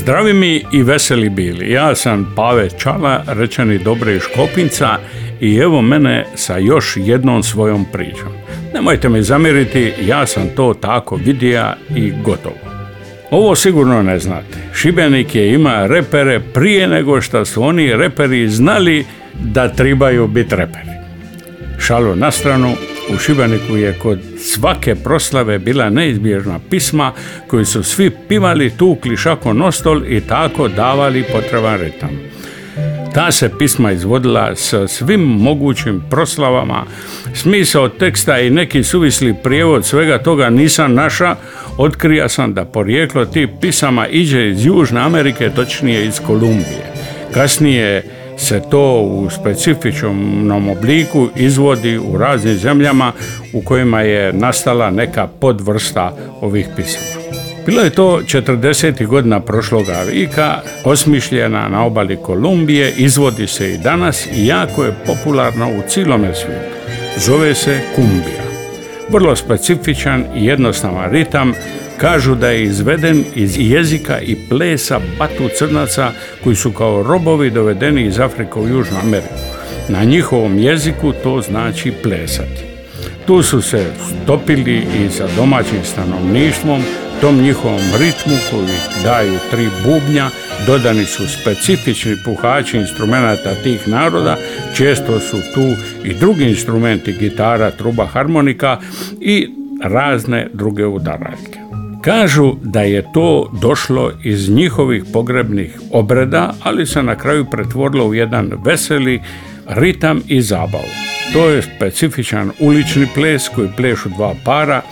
Zdravi mi i veseli bili. Ja sam Pave Čala, rečeni Dobre iz Škopinca i evo mene sa još jednom svojom pričom. Nemojte mi zamjeriti, ja sam to tako vidija i gotovo. Ovo sigurno ne znate. Šibenik je ima repere prije nego što su oni reperi znali da trebaju biti reperi. Šalo na stranu, u Šibeniku je kod svake proslave bila neizbježna pisma koji su svi pivali, tukli šako nostol i tako davali potreban ritam. Ta se pisma izvodila sa svim mogućim proslavama. Smisao teksta i neki suvisli prijevod svega toga nisam naša. Otkrija sam da porijeklo tih pisama iđe iz Južne Amerike, točnije iz Kolumbije. Kasnije se to u specifičnom obliku izvodi u raznim zemljama u kojima je nastala neka podvrsta ovih pisama. Bilo je to 40. godina prošloga vika, osmišljena na obali Kolumbije, izvodi se i danas i jako je popularno u cijelome svijetu. Zove se kumbija. Vrlo specifičan i jednostavan ritam, kažu da je izveden iz jezika i plesa batu crnaca koji su kao robovi dovedeni iz Afrike u Južnu Ameriku. Na njihovom jeziku to znači plesati. Tu su se stopili i sa domaćim stanovništvom, tom njihovom ritmu koji daju tri bubnja, dodani su specifični puhači instrumenta tih naroda, često su tu i drugi instrumenti, gitara, truba, harmonika i razne druge udaraljke. Kažu da je to došlo iz njihovih pogrebnih obreda, ali se na kraju pretvorilo u jedan veseli ritam i zabavu. To je specifičan ulični ples koji plešu dva para,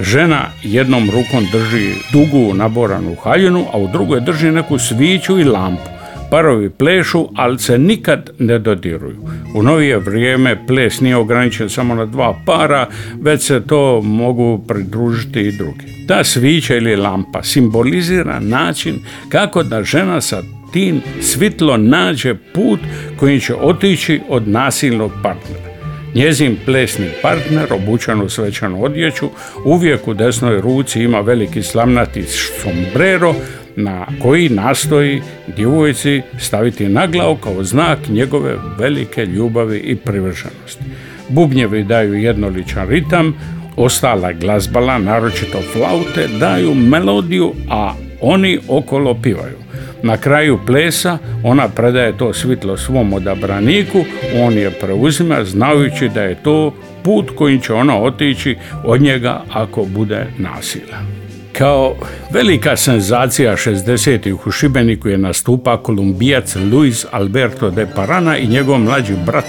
žena jednom rukom drži dugu naboranu haljinu, a u drugoj drži neku sviću i lampu. Parovi plešu, ali se nikad ne dodiruju. U novije vrijeme ples nije ograničen samo na dva para, već se to mogu pridružiti i drugi. Ta svića ili lampa simbolizira način kako da žena sa tim svitlo nađe put kojim će otići od nasilnog partnera. Njezin plesni partner, obučan u svećanu odjeću, uvijek u desnoj ruci ima veliki slamnati sombrero na koji nastoji djevojci staviti na glavu kao znak njegove velike ljubavi i privrženosti. Bubnjevi daju jednoličan ritam, ostala glazbala, naročito flaute, daju melodiju, a oni okolo pivaju. Na kraju plesa ona predaje to svitlo svom odabraniku, on je preuzima znajući da je to put kojim će ona otići od njega ako bude nasila. Kao velika senzacija 60. u Šibeniku je nastupa kolumbijac Luis Alberto de Parana i njegov mlađi brat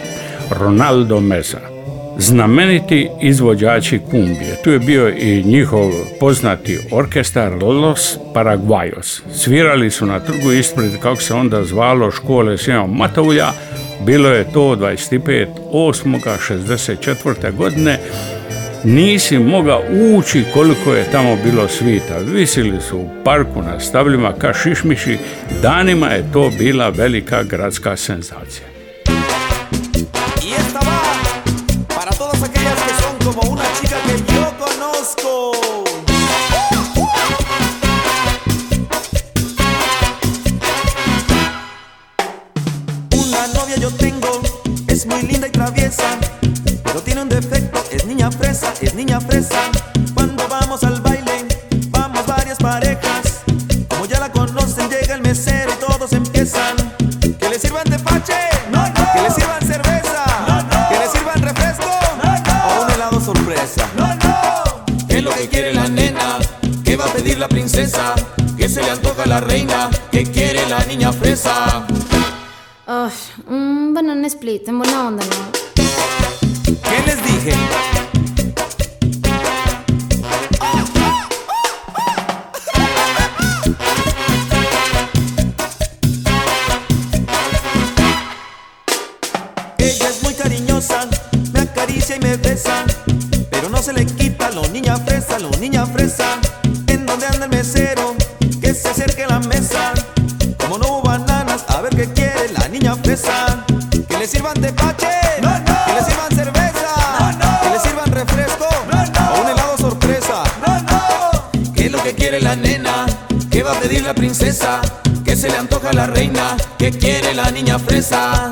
Ronaldo Mesa znameniti izvođači kumbije. Tu je bio i njihov poznati orkestar Los Paraguayos. Svirali su na trgu ispred, kako se onda zvalo, škole Sjema Mataulja. Bilo je to 25. 8. godine. Nisi mogao ući koliko je tamo bilo svita. Visili su u parku na stavljima ka šišmiši. Danima je to bila velika gradska senzacija. una novia yo tengo, es muy linda y traviesa, pero tiene un defecto, fresa, es niña fresa. Cuando vamos al baile, vamos varias parejas, como ya la conocen, llega el mesero y todos empiezan, que le sirvan de fache, que le sirvan cerveza, que le sirvan refresco o un helado sorpresa. ¿Qué es lo que quiere la nena? ¿Qué va a pedir la princesa? ¿Qué se le antoja a la reina? ¿Qué quiere la niña fresa? Ay, un banana split, en buena onda, ¿no? ¿Qué les dije? Que le sirvan de pache, que le sirvan cerveza, que le sirvan refresco o un helado sorpresa. ¿Qué es lo que quiere la nena? ¿Qué va a pedir la princesa? ¿Qué se le antoja a la reina? ¿Qué quiere la niña fresa?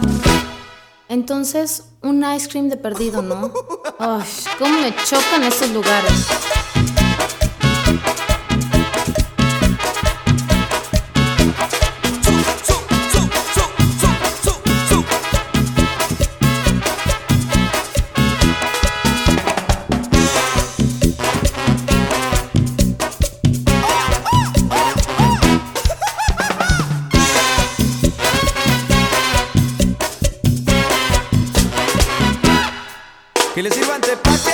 Entonces, un ice cream de perdido, ¿no? Ay, cómo me chocan esos lugares. Que le sirvan tepache,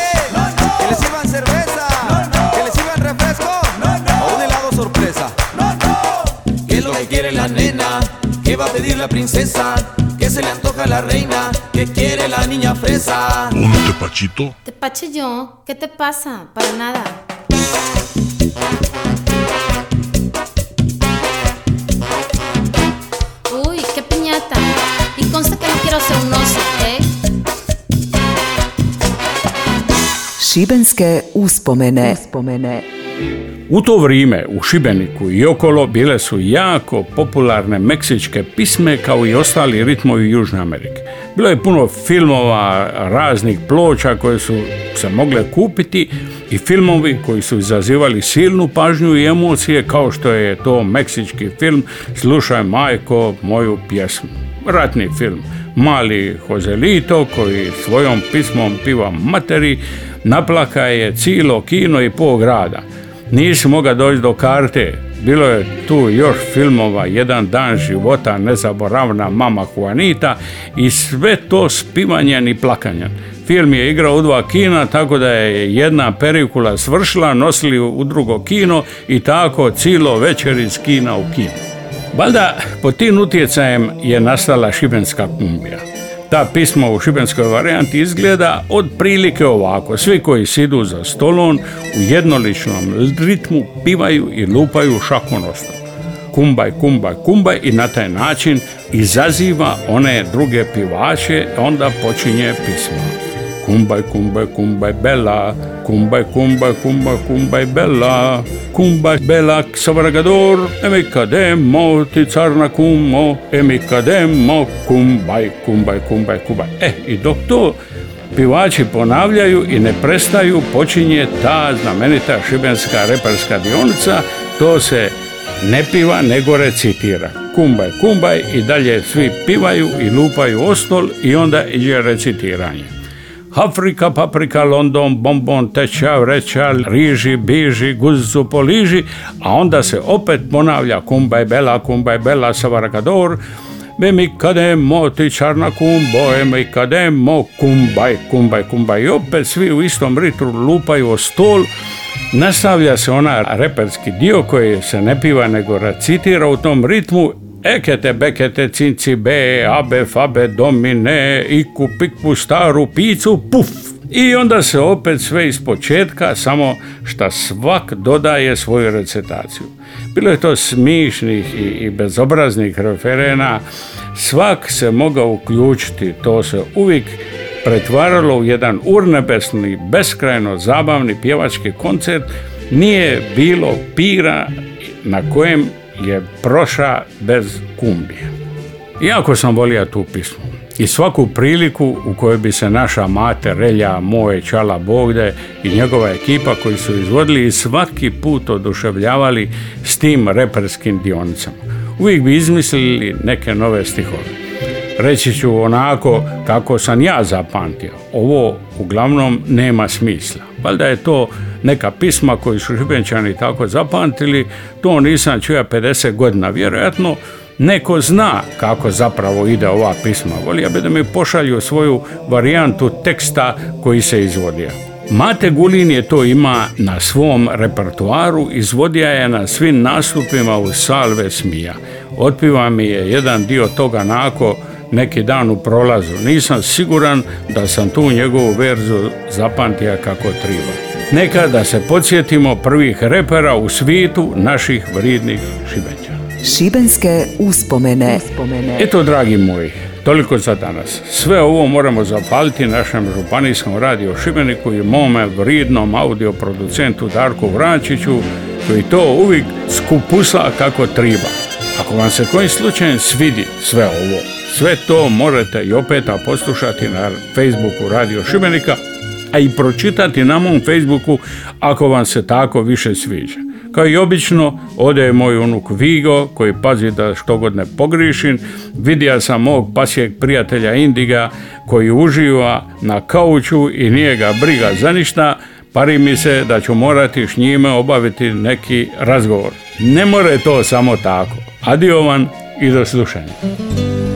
que le sirvan cerveza, que le sirvan refresco o un helado sorpresa. ¿Qué es lo que quiere la nena? ¿Qué va a pedir la princesa? ¿Qué se le antoja a la reina? ¿Qué quiere la niña fresa? ¿Un tepachito? Te pache yo, ¿qué te pasa? Para nada. Uy, qué piñata. Y consta que no quiero ser un Šibenske uspomene. uspomene. U to vrijeme u Šibeniku i okolo bile su jako popularne meksičke pisme kao i ostali ritmovi Južne Amerike. Bilo je puno filmova, raznih ploča koje su se mogle kupiti i filmovi koji su izazivali silnu pažnju i emocije kao što je to meksički film Slušaj majko moju pjesmu. Ratni film. Mali Joselito koji svojom pismom piva materi naplaka je cijelo kino i pol grada. Nisi mogao doći do karte. Bilo je tu još filmova, jedan dan života, nezaboravna mama Juanita i sve to s pivanjem i plakanjem. Film je igrao u dva kina, tako da je jedna perikula svršila, nosili u drugo kino i tako cijelo večer iz kina u kino. Valjda pod tim utjecajem je nastala šibenska kumbija. Ta pisma u šibenskoj varijanti izgleda otprilike ovako. Svi koji sidu za stolom u jednoličnom ritmu pivaju i lupaju šakonostom. Kumbaj, kumbaj, kumbaj i na taj način izaziva one druge pivače, onda počinje pismo. Kumbaj, kumbaj, kumbaj, bela, kumbaj, kumbaj, kumbaj, kumbaj, bela, kumbaj, bela, savragador, emikademo, ti carna kumo, emikademo, kumbaj, kumbaj, kumbaj, kumbaj. E, i dok to pivači ponavljaju i ne prestaju, počinje ta znamenita šibenska reperska dionica, to se ne piva nego recitira. Kumbaj, kumbaj i dalje svi pivaju i lupaju o stol i onda iđe recitiranje. Afrika, paprika, London, bombon, teča, vreća, riži, biži, guzicu poliži, a onda se opet ponavlja kumbaj bela, kumbaj bela, savarakador, Be mi kademo ti čarna kumbo, e mi kademo kumbaj, kumbaj, kumbaj. I opet svi u istom ritru lupaju o stol. Nastavlja se ona reperski dio koji se ne piva nego recitira u tom ritmu Ekete, bekete, cinci, be, abe, fabe, domine, iku, pikpu, staru, picu, puf. I onda se opet sve iz početka, samo šta svak dodaje svoju recitaciju. Bilo je to smišnih i, i bezobraznih referena, svak se mogao uključiti, to se uvijek pretvaralo u jedan urnebesni, beskrajno zabavni pjevački koncert, nije bilo pira na kojem je proša bez kumbije. Jako sam volio tu pismu i svaku priliku u kojoj bi se naša mate, Relja, Moje, Čala, Bogde i njegova ekipa koji su izvodili i svaki put oduševljavali s tim reperskim dionicama. Uvijek bi izmislili neke nove stihove. Reći ću onako kako sam ja zapamtio. Ovo uglavnom nema smisla. Valjda je to neka pisma koji su Šibenčani tako zapamtili, to nisam čuo 50 godina. Vjerojatno neko zna kako zapravo ide ova pisma. Volio bi da mi pošalju svoju varijantu teksta koji se izvodio. Mate Gulin je to ima na svom repertuaru, izvodija je na svim nastupima u Salve smija. Otpiva mi je jedan dio toga nako neki dan u prolazu. Nisam siguran da sam tu njegovu verzu zapamtija kako triba. Neka da se podsjetimo prvih repera u svijetu naših vridnih šibenća. Šibenske uspomene. Eto, dragi moji, toliko za danas. Sve ovo moramo zahvaliti našem županijskom radio Šibeniku i mome vridnom audioproducentu Darku Vrančiću koji to uvijek skupusla kako triba. Ako vam se kojim slučajem svidi sve ovo, sve to možete i opet poslušati na Facebooku Radio Šibenika, a i pročitati na mom Facebooku ako vam se tako više sviđa. Kao i obično, ovdje je moj unuk Vigo koji pazi da što god ne pogrišim. Vidio sam mog pasijeg prijatelja Indiga koji uživa na kauču i nije ga briga za ništa. Pari mi se da ću morati s njime obaviti neki razgovor. Ne more to samo tako. Adio vam i do slušanja.